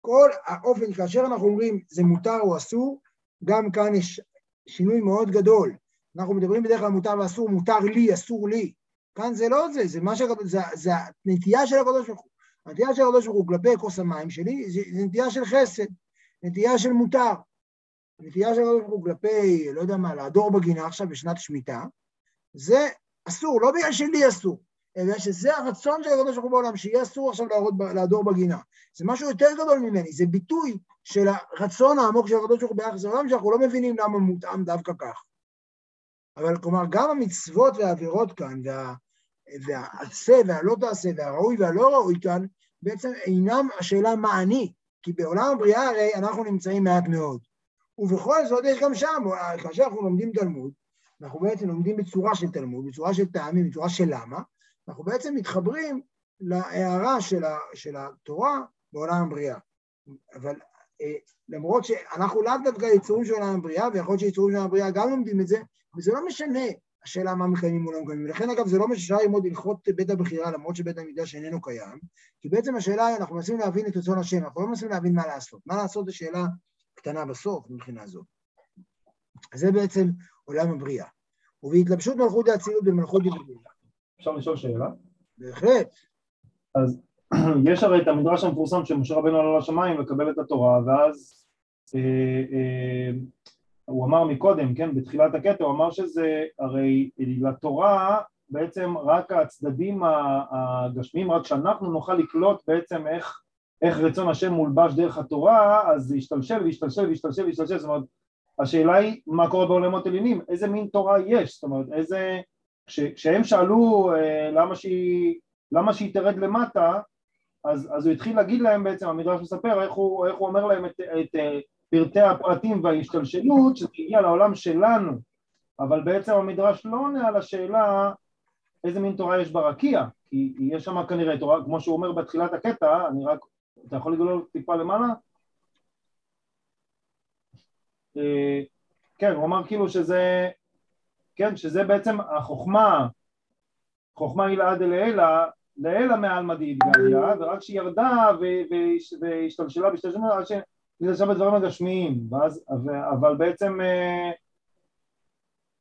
כל האופן, כאשר אנחנו אומרים זה מותר או אסור, גם כאן יש שינוי מאוד גדול. אנחנו מדברים בדרך כלל מותר ואסור, מותר לי, אסור לי. כאן זה לא זה, זה, מה ש... זה, זה הנטייה של הקדוש ברוך הוא. הנטייה של הקדוש ברוך הוא כלפי כוס המים שלי, זה, זה נטייה של חסד, נטייה של מותר. הנטייה של הקדוש ברוך הוא כלפי, לא יודע מה, להדור בגינה עכשיו בשנת שמיטה, זה אסור, לא בגלל שלי אסור, אלא שזה הרצון של הקדוש ברוך הוא בעולם, שיהיה אסור עכשיו להדור בגינה. זה משהו יותר גדול ממני, זה ביטוי של הרצון העמוק של הקדוש ברוך הוא ביחס לעולם, שאנחנו לא מבינים למה מותאם דווקא כך. אבל כלומר, גם המצוות והעבירות כאן, וה, והעשה והלא תעשה, והראוי והלא ראוי כאן, בעצם אינם השאלה מה אני, כי בעולם הבריאה הרי אנחנו נמצאים מעט מאוד. ובכל זאת יש גם שם, כאשר אנחנו לומדים תלמוד, אנחנו בעצם לומדים בצורה של תלמוד, בצורה של טעמים, בצורה של למה, אנחנו בעצם מתחברים להערה של, ה, של התורה בעולם הבריאה. אבל למרות שאנחנו לאו דווקא יצורים של עולם הבריאה, ויכול להיות שיצורים של עולם הבריאה גם לומדים את זה, וזה לא משנה השאלה מה מקיימים או לא מקיימים. ולכן אגב זה לא מה שאפשר ללמוד הלכות בית הבחירה, למרות שבית המקדש איננו קיים, כי בעצם השאלה היא, אנחנו מנסים להבין את רצון השם, אנחנו לא מנסים להבין מה לעשות. מה לעשות זו שאלה קטנה בסוף מבחינה זו. אז זה בעצם עולם הבריאה. ובהתלבשות מלכות האצילות במלכות דברייה. אפשר לשאול שאלה? בהחלט. אז יש הרי את המדרש המפורסם שמשה רבנו עלה לשמיים לקבל את התורה, ואז אה, אה, הוא אמר מקודם, כן, בתחילת הקטע, הוא אמר שזה הרי לתורה בעצם רק הצדדים הגשמיים, רק שאנחנו נוכל לקלוט בעצם איך, איך רצון השם מולבש דרך התורה, אז זה ישתלשל וישתלשל וישתלשל וישתלשל, זאת אומרת, השאלה היא מה קורה בעולמות עליונים, איזה מין תורה יש, זאת אומרת, איזה, כש, כשהם שאלו אה, למה שהיא, למה שהיא תרד למטה, אז, אז הוא התחיל להגיד להם בעצם, המדרש מספר איך הוא, איך הוא אומר להם את, את, את פרטי הפרטים וההשתלשלות, שזה הגיע לעולם שלנו, אבל בעצם המדרש לא עונה על השאלה איזה מין תורה יש ברקיע, כי יש שם כנראה תורה, כמו שהוא אומר בתחילת הקטע, אני רק, אתה יכול לגלול טיפה למעלה? אה, כן, הוא אמר כאילו שזה, כן, שזה בעצם החוכמה, חוכמה היא לעד אלעילה, לעילה מעלמא דאידגליה, ורק כשהיא ירדה והשתלשלה והשתלשלה, עד שנתלשלה בדברים הגשמיים, ואז, אבל בעצם אה,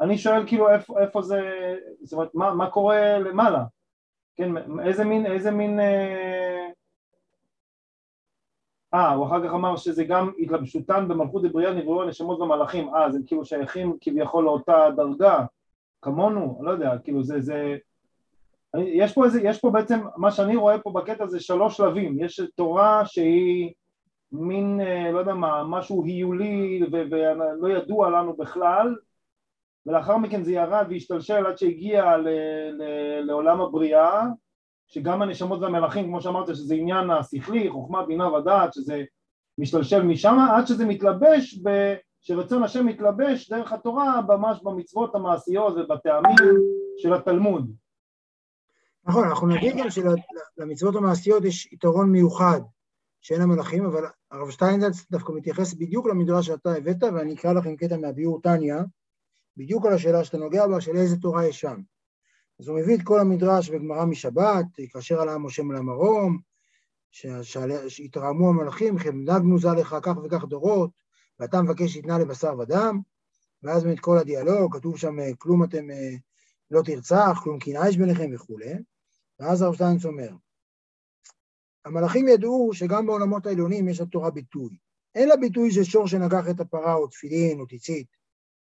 אני שואל כאילו איפה, איפה זה, זאת אומרת, מה, מה קורה למעלה, כן, איזה מין, איזה מין אה, אה, הוא אחר כך אמר שזה גם התלבשותן במלכות דבריאה נבראו הנשמות והמלאכים, אה, זה כאילו שייכים כביכול לאותה דרגה, כמונו, לא יודע, כאילו זה, זה, יש פה איזה, יש פה בעצם, מה שאני רואה פה בקטע זה שלוש שלבים, יש תורה שהיא מין, אה, לא יודע מה, משהו היולי ולא ידוע לנו בכלל, ולאחר מכן זה ירד והשתלשל עד שהגיע לעולם הבריאה, שגם הנשמות והמלאכים, כמו שאמרת, שזה עניין השכלי, חוכמה, בינה ודעת, שזה משתלשל משם, עד שזה מתלבש, ב, שרצון השם מתלבש דרך התורה ממש במצוות המעשיות ובטעמים של התלמוד. נכון, אנחנו נגיד גם שלמצוות המעשיות יש יתרון מיוחד שאין המלאכים, אבל הרב שטיינזלץ דווקא מתייחס בדיוק למדרש שאתה הבאת, ואני אקרא לכם קטע מהביאור טניה, בדיוק על השאלה שאתה נוגע בה, של איזה תורה יש שם. אז הוא מביא את כל המדרש בגמרא משבת, כאשר עלה משה מול המרום, שהתרעמו המלאכים, חמדה גנוזה לך כך וכך דורות, ואתה מבקש שתנה לבשר ודם, ואז באמת כל הדיאלוג, כתוב שם כלום אתם לא תרצח, כלום קנאה יש ביניכם וכולי, ואז הרב שטיינץ אומר, המלאכים ידעו שגם בעולמות העליונים יש לתורה ביטוי. אין לה ביטוי של שור שנגח את הפרה או תפילין או ציצית.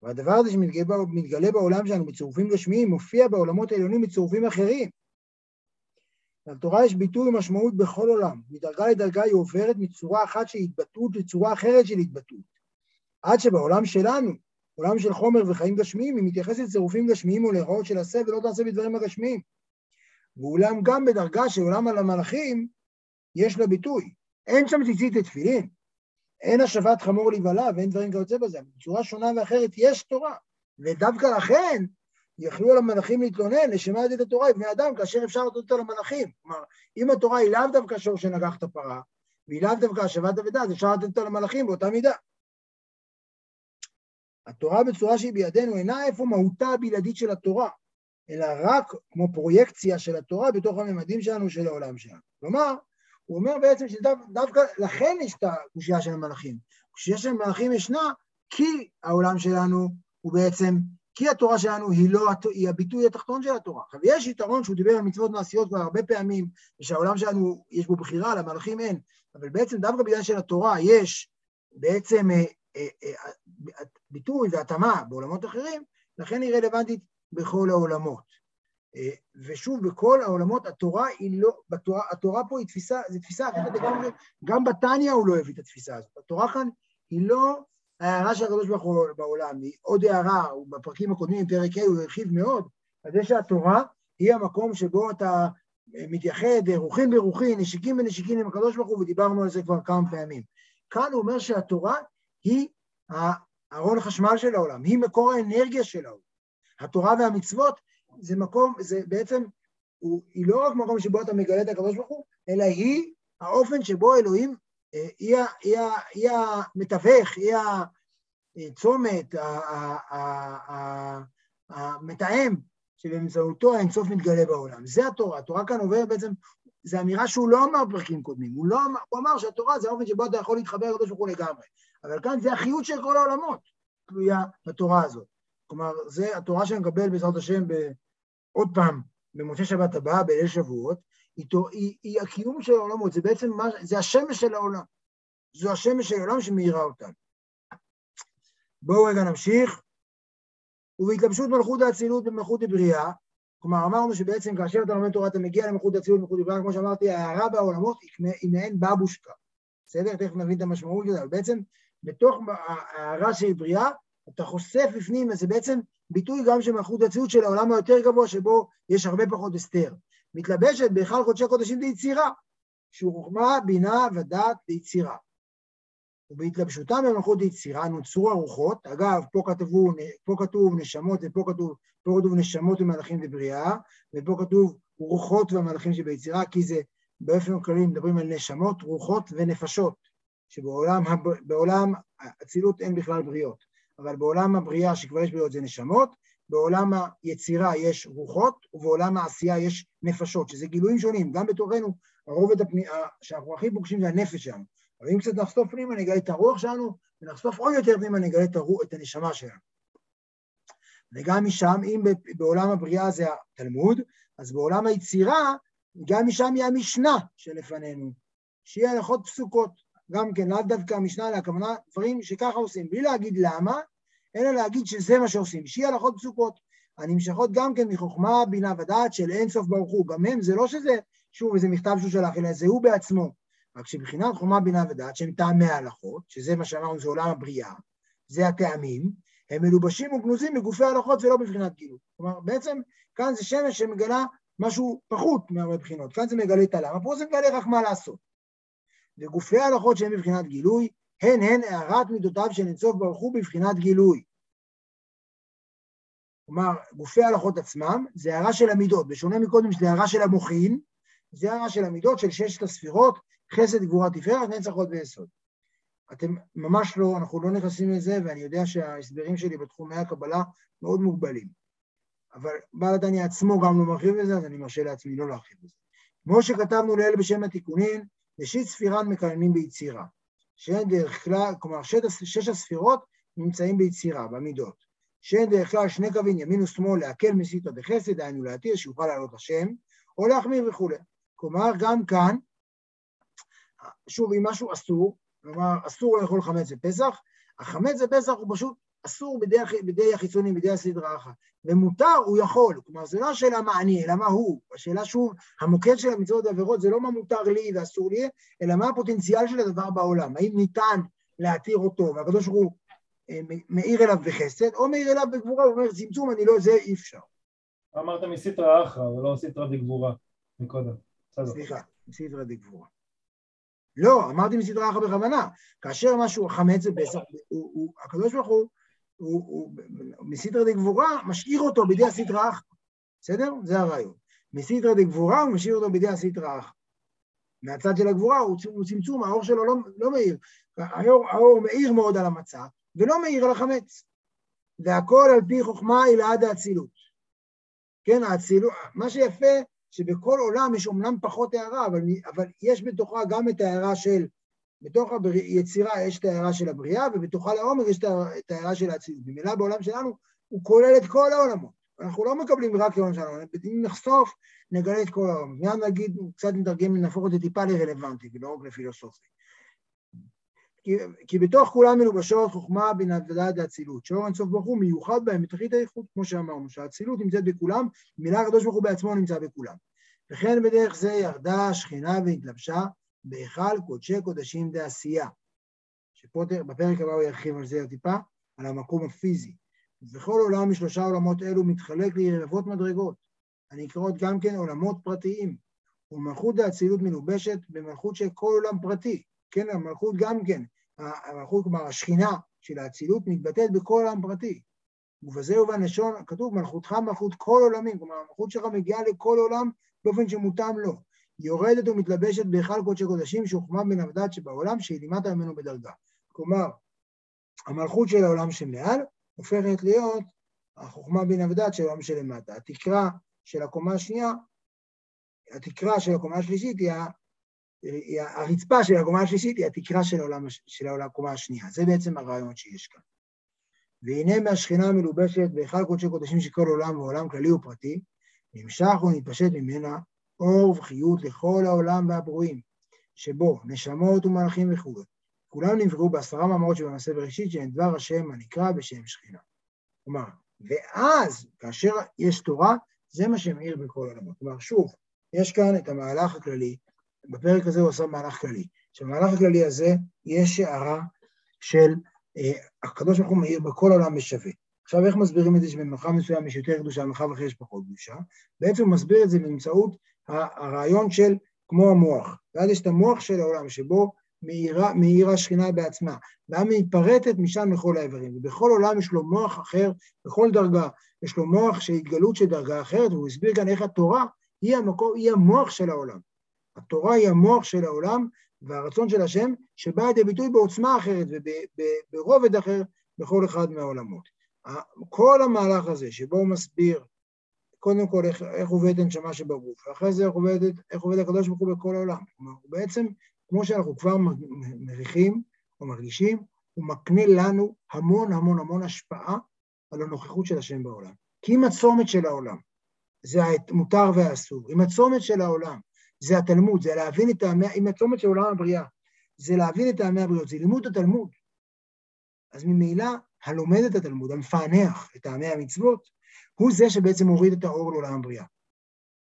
והדבר הזה שמתגלה בעולם שלנו בצירופים גשמיים, מופיע בעולמות העליונים בצירופים אחרים. לתורה יש ביטוי ומשמעות בכל עולם. מדרגה לדרגה היא עוברת מצורה אחת של התבטאות לצורה אחרת של התבטאות. עד שבעולם שלנו, עולם של חומר וחיים גשמיים, היא מתייחסת לצירופים גשמיים ולהוראות של עשה ולא תעשה בדברים הגשמיים. ואולם גם בדרגה של עולם על המלאכים, יש לה ביטוי. אין שם ציצית לתפילין, אין השבת חמור להיבלע ואין דברים כיוצא בזה, בצורה שונה ואחרת יש תורה, ודווקא לכן יכלו על המלאכים להתלונן לשמה לתת התורה לבני אדם כאשר אפשר לתת אותה למלאכים. כלומר, אם התורה היא לאו דווקא שור שנגח את הפרה, והיא לאו דווקא השבת אבדה, אז אפשר לתת אותה למלאכים באותה מידה. התורה בצורה שהיא בידינו אינה איפה מהותה הבלעדית של התורה, אלא רק כמו פרויקציה של התורה בתוך הממדים שלנו של העולם שלנו. כלומר, הוא אומר בעצם שדווקא לכן יש את הקושייה של המלאכים. הקושייה של המלאכים ישנה כי העולם שלנו הוא בעצם, כי התורה שלנו היא לא, היא הביטוי התחתון של התורה. עכשיו, יש יתרון שהוא דיבר על מצוות מעשיות כבר הרבה פעמים, ושהעולם שלנו יש בו בחירה, למלאכים אין, אבל בעצם דווקא בגלל שלתורה יש בעצם אה, אה, אה, ביטוי והתאמה בעולמות אחרים, לכן היא רלוונטית בכל העולמות. אה, ושוב, בכל העולמות התורה היא לא, בתורה, התורה פה היא תפיסה, זו תפיסה אחרת לגמרי, גם בתניא הוא לא הביא את התפיסה הזאת. התורה כאן היא לא ההערה של הקדוש ברוך הוא בעולם, היא עוד הערה, בפרקים הקודמים, פרק ה' הוא הרחיב מאוד, על זה שהתורה היא המקום שבו אתה אה, מתייחד רוחין ברוחין, נשיקים ונשיקים עם הקדוש ברוך הוא, ודיברנו על זה כבר כמה פעמים. כאן הוא אומר שהתורה היא הארון החשמל של העולם, היא מקור האנרגיה של העולם. התורה והמצוות זה מקום, זה בעצם, הוא, היא לא רק מקום שבו אתה מגלה את הקדוש ברוך הוא, אלא היא האופן שבו אלוהים היא המתווך, היא הצומת, המתאם, שבאמצעותו האינסוף מתגלה בעולם. זה התורה. התורה כאן עוברת בעצם, זו אמירה שהוא לא אמר פרקים קודמים. הוא, לא, הוא אמר שהתורה זה האופן שבו אתה יכול להתחבר לקדוש ברוך הוא לגמרי. אבל כאן זה החיות של כל העולמות, תלויה בתורה הזאת. כלומר, זה התורה שנקבל בעזרת השם עוד פעם, במוצאי שבת הבאה, בליל שבועות, היא, היא, היא הקיום של העולמות, זה בעצם, מה, זה השמש של העולם. זו השמש של העולם שמאירה אותנו. בואו רגע נמשיך. ובהתלבשות מלכות האצילות במלכות הבריאה, כלומר אמרנו שבעצם כאשר אתה לומד תורה אתה מגיע למלכות האצילות במלכות הבריאה, כמו שאמרתי, ההערה בעולמות היא מעין בבושקה, בסדר? תכף נבין את המשמעות של זה, אבל בעצם בתוך ההערה של בריאה אתה חושף בפנים, וזה בעצם ביטוי גם של מלכות האצילות של העולם היותר גבוה, שבו יש הרבה פחות הסתר. מתלבשת בהיכל קודשי קודשים ליצירה, שהוא חוכמה, בינה ודעת ליצירה. ובהתלבשותם במלכות יצירה נוצרו הרוחות, אגב, פה, כתבו, פה כתוב נשמות ופה כתוב, פה כתוב נשמות ומלאכים בבריאה, ופה כתוב רוחות והמלאכים שביצירה, כי זה באופן כללי מדברים על נשמות, רוחות ונפשות, שבעולם האצילות אין בכלל בריאות, אבל בעולם הבריאה שכבר יש בריאות זה נשמות, בעולם היצירה יש רוחות, ובעולם העשייה יש נפשות, שזה גילויים שונים, גם בתוכנו הרובד הפני... שאנחנו הכי פוגשים זה הנפש שלנו, אבל אם קצת נחשוף פנימה נגלה את הרוח שלנו, ונחשוף עוד יותר פנימה נגלה את, הרוח, את הנשמה שלנו. וגם משם, אם בעולם הבריאה זה התלמוד, אז בעולם היצירה, גם משם היא המשנה שלפנינו, שהיא הלכות פסוקות. גם כן, לאו דווקא המשנה, אלא הכוונה דברים שככה עושים, בלי להגיד למה, אלא להגיד שזה מה שעושים, שיהיה הלכות פסוקות, הנמשכות גם כן מחוכמה, בינה ודעת של אין סוף ברוך הוא. גם הם, זה לא שזה, שוב, איזה מכתב שהוא שלח, אלא זה הוא בעצמו. רק שבחינת חומה בינה ודעת, שהם טעמי ההלכות, שזה מה שאמרנו, זה עולם הבריאה, זה הטעמים, הם מלובשים וגנוזים בגופי ההלכות ולא בבחינת גילוי. כלומר, בעצם כאן זה שמש שמגלה משהו פחות מהרבה בחינות, כאן זה מגלה את הלמה, פה זה מגלה רק מה לעשות. וגופי ההלכות שהם בבחינת גילוי, הן הן הערת מידותיו של אינסוף ברוך הוא בבחינת גילוי. כלומר, גופי ההלכות עצמם זה הערה של המידות, בשונה מקודם שזה הערה של המוחין, זה הערה של המידות של ששת הספירות, חסד, גבורה, תפארת, נצח עוד ויסוד. אתם ממש לא, אנחנו לא נכנסים לזה, ואני יודע שההסברים שלי בתחומי הקבלה מאוד מוגבלים. אבל בעל התניא עצמו גם לא מרחיב בזה, אז אני מרשה לעצמי לא להרחיב בזה. כמו שכתבנו לאל בשם התיקונים, ראשית ספירת מקננים ביצירה. שאין דרך כלל, כלומר שש, הספירות נמצאים ביצירה, במידות. שאין דרך כלל שני קווים ימין ושמאל להקל מסיתו דחסד, דהיינו להתיר שיוכל לעלות השם, או להחמיר וכולי. כלומר, גם כאן, שוב, אם משהו אסור, כלומר, אסור לאכול חמץ בפסח, החמץ בפסח הוא פשוט אסור בידי, בידי החיצונים, בידי הסדרה אחת, ומותר, הוא יכול, כלומר, זה לא השאלה מה אני, אלא מה הוא, השאלה שוב, המוקד של המצוות והעבירות זה לא מה מותר לי ואסור לי, אלא מה הפוטנציאל של הדבר בעולם, האם ניתן להתיר אותו, והקדוש ברוך הוא אה, מאיר אליו בחסד, או מאיר אליו בגבורה, הוא אומר, צמצום, אני לא, זה אי אפשר. אמרת מסיתרא אחרא, ולא סיתרא דגבורה מקודם. סליחה, מסיתרא דגבורה. לא, אמרתי מסדרה אחת בכוונה. כאשר משהו חמץ בפסח, הקדוש ברוך הוא, הוא, הוא, מסדרה דגבורה, משאיר אותו בידי הסדרה אחת. בסדר? זה הרעיון. מסדרה דגבורה הוא משאיר אותו בידי הסדרה אחת. מהצד של הגבורה הוא, הוא צמצום, האור שלו לא, לא מאיר. האור, האור מאיר מאוד על המצה, ולא מאיר על החמץ. והכל על פי חוכמה אלעד האצילות. כן, האצילות, מה שיפה שבכל עולם יש אומנם פחות הערה, אבל, אבל יש בתוכה גם את ההערה של, בתוך היצירה יש את ההערה של הבריאה, ובתוכה לעומר יש את ההערה של האצילות. ממילא בעולם שלנו הוא כולל את כל העולמות. אנחנו לא מקבלים רק העולם שלנו, אם נחשוף, נגלה את כל העולמות. מיד נגיד, קצת נתרגם, נהפוך את זה טיפה לרלוונטי, ולא רק לפילוסופי. כי, כי בתוך כולם מלובשות חוכמה, בינה ודעת האצילות. שאור אינסוף ברוך הוא מיוחד בהם בתכלית האיכות, כמו שאמרנו, שהאצילות נמצאת בכולם, מילה הקדוש ברוך הוא בעצמו נמצא בכולם. וכן בדרך זה ירדה השכינה והתלבשה בהיכל קודשי קודשים דעשייה. שפה בפרק הבא הוא ירחיב על זה טיפה, על המקום הפיזי. וכל עולם משלושה עולמות אלו מתחלק לרבבות מדרגות, הנקראות גם כן עולמות פרטיים, ומלכות האצילות מלובשת במלכות של כל עולם פרטי, כן, המלכות גם כן, המלכות, כלומר השכינה של האצילות מתבטאת בכל עולם פרטי. ובזה ובנשון כתוב מלכותך מלכות כל עולמים, כלומר המלכות שלך מגיעה לכל עולם באופן שמותאם לו. יורדת ומתלבשת בהיכל קודשי קודשים שהוחמה בין המדד שבעולם שהיא לימדת ממנו בדרגה. כלומר, המלכות של העולם שמעל הופכת להיות החוכמה בין המדד של העולם שלמטה. התקרה של הקומה השנייה, התקרה של הקומה השלישית היא, היא הרצפה של הקומה השלישית היא התקרה של העולם, של העולם, הקומה השנייה. זה בעצם הרעיון שיש כאן. והנה מהשכינה המלובשת בהיכל קודשי קודשים של כל עולם ועולם כללי ופרטי, נמשך ונתפשט ממנה אור וחיות לכל העולם והברואים, שבו נשמות ומלאכים וכו'. כולם נבראו בעשרה מאמרות שבמעשה בראשית, שהן דבר השם הנקרא בשם שכינה. כלומר, ואז, כאשר יש תורה, זה מה שמאיר בכל העולמות. כלומר, שוב, יש כאן את המהלך הכללי, בפרק הזה הוא עושה מהלך כללי. שבמהלך הכללי הזה יש הערה של אה, הקדוש ברוך הוא מאיר בכל העולם בשווה. עכשיו, איך מסבירים את זה שבמרחב מסוים יש יותר קדושה, במרחב אחר יש פחות קדושה? בעצם הוא מסביר את זה באמצעות הרעיון של כמו המוח. ואז יש את המוח של העולם, שבו מאירה, מאירה השכינה בעצמה, ואז מתפרטת משם לכל האיברים. ובכל עולם יש לו מוח אחר, בכל דרגה יש לו מוח של התגלות של דרגה אחרת, והוא הסביר כאן איך התורה היא, המקור, היא המוח של העולם. התורה היא המוח של העולם, והרצון של השם, שבא לידי ביטוי בעוצמה אחרת וברובד אחר בכל אחד מהעולמות. כל המהלך הזה, שבו הוא מסביר קודם כל איך, איך עובד הנשמה שבגוף, ואחרי זה איך עובד, איך עובד הקדוש ברוך הוא בכל העולם. כלומר, בעצם, כמו שאנחנו כבר מריחים או מרגישים, הוא מקנה לנו המון המון המון השפעה על הנוכחות של השם בעולם. כי אם הצומת של העולם זה המותר והאסור, אם הצומת של העולם זה התלמוד, זה להבין את טעמי, אם הצומת של עולם הבריאה, זה להבין את טעמי הבריאות, זה לימוד התלמוד. אז ממילא הלומד את התלמוד, המפענח את טעמי המצוות, הוא זה שבעצם מוריד את האור לעולם הבריאה.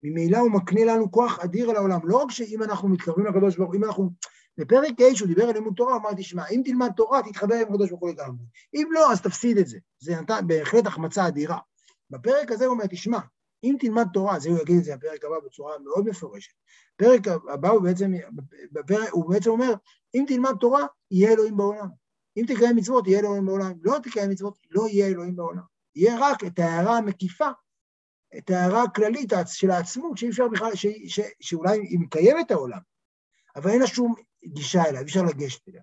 ממילא הוא מקנה לנו כוח אדיר על העולם. לא רק שאם אנחנו מתקרבים לקדוש ברוך הוא, אם אנחנו... בפרק ה' שהוא דיבר על לימוד תורה, הוא אמר, תשמע, אם תלמד תורה, תתחבר עם הקדוש ברוך הוא לגמרי. אם לא, אז תפסיד את זה. זה נתן בהחלט החמצה אדירה. בפרק הזה הוא אומר, תשמע, אם תלמד תורה, זה הוא יגיד את זה בפרק הבא בצורה מאוד מפורשת. בפרק הבא הוא בעצם, בפרק, הוא בעצם אומר, אם תלמד תורה, יהיה אלוהים בעולם. אם תקיים מצוות, יהיה אלוהים בעולם. לא תקיים מצוות, לא יהיה אלוהים בעולם. יהיה רק את ההערה המקיפה, את ההערה הכללית של העצמות, שאי אפשר בכלל, ש, ש, שאולי היא מקיימת העולם, אבל אין לה שום גישה אליו, אי אפשר לגשת אליה.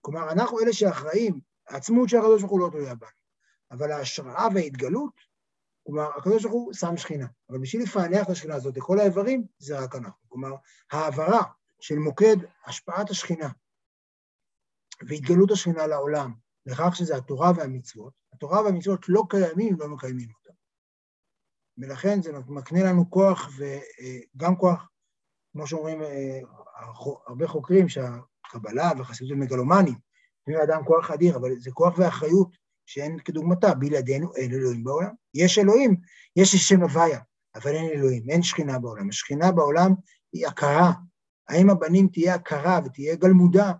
כלומר, אנחנו אלה שאחראים, העצמות של הקדוש ברוך הוא לא תלויה בנו, אבל ההשראה וההתגלות, כלומר, הקדוש ברוך הוא שם שכינה, אבל בשביל לפענח את השכינה הזאת לכל האיברים, זה רק אנחנו. כלומר, העברה של מוקד השפעת השכינה והתגלות השכינה לעולם, לכך שזה התורה והמצוות, התורה והמצוות לא קיימים אם לא מקיימים אותם. ולכן זה מקנה לנו כוח, וגם כוח, כמו שאומרים אה, הרבה חוקרים, שהקבלה והחסידות הם מגלומנים, נותנים לאדם כוח אדיר, אבל זה כוח ואחריות שאין כדוגמתה, בלעדינו אין אלוהים בעולם. יש אלוהים, יש שם הוויה, אבל אין אלוהים, אין שכינה בעולם. השכינה בעולם היא הכרה. האם הבנים תהיה הכרה ותהיה גלמודה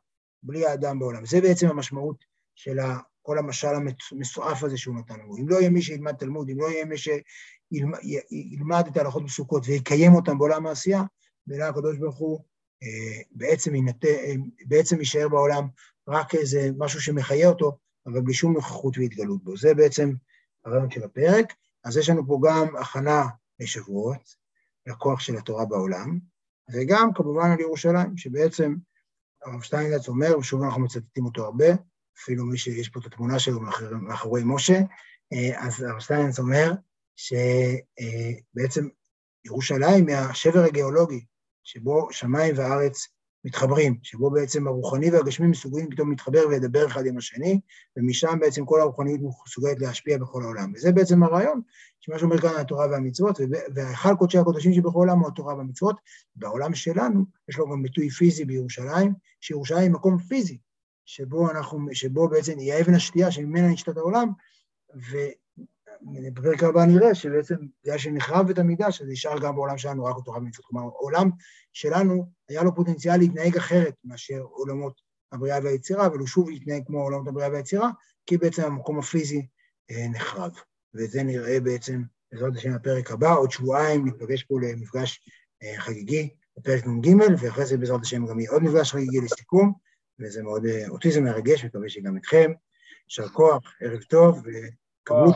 בלי האדם בעולם? זה בעצם המשמעות של כל המשל המסועף הזה שהוא נתן לנו. אם לא יהיה מי שילמד תלמוד, אם לא יהיה מי שילמד את ההלכות בסוכות ויקיים אותם בעולם העשייה, מילה הקדוש ברוך הוא אה, בעצם, ינתה, אה, בעצם יישאר בעולם רק איזה משהו שמחיה אותו, אבל בלי שום נוכחות והתגלות בו. זה בעצם הרעיון של הפרק. אז יש לנו פה גם הכנה לשבועות, לכוח של התורה בעולם, וגם כמובן על ירושלים, שבעצם הרב שטיינלץ אומר, ושוב אנחנו מצטטים אותו הרבה, אפילו מי שיש פה את התמונה שלו מאחורי משה, אה, אז הרב שטיינץ אומר שבעצם ירושלים היא השבר הגיאולוגי, שבו שמיים וארץ מתחברים, שבו בעצם הרוחני והגשמי מסוגלים פתאום להתחבר ולדבר אחד עם השני, ומשם בעצם כל הרוחניות מסוגלת להשפיע בכל העולם. וזה בעצם הרעיון, שמה שאומר כאן התורה והמצוות, והיכל קודשי הקודשים שבכל העולם הוא התורה והמצוות. בעולם שלנו יש לו גם ביטוי פיזי בירושלים, שירושלים היא מקום פיזי, שבו אנחנו, שבו בעצם היא האבן השתייה שממנה נשתת העולם, ובפרק הבא נראה שבעצם בגלל שנחרב את המידה, שזה נשאר גם בעולם שלנו רק אותו רב מצוות. כלומר, העולם שלנו היה לו פוטנציאל להתנהג אחרת מאשר עולמות הבריאה והיצירה, אבל הוא שוב יתנהג כמו עולמות הבריאה והיצירה, כי בעצם המקום הפיזי אה, נחרב. וזה נראה בעצם, בעזרת השם הפרק הבא, עוד שבועיים ניפגש פה למפגש אה, חגיגי, בפרק נ"ג, ואחרי זה בעזרת השם גם יהיה עוד מפגש חגיגי לסיכום. וזה מאוד, אה, אותי זה מרגש, מקווה שגם אתכם. יישר כוח, ערב טוב, וקבלו...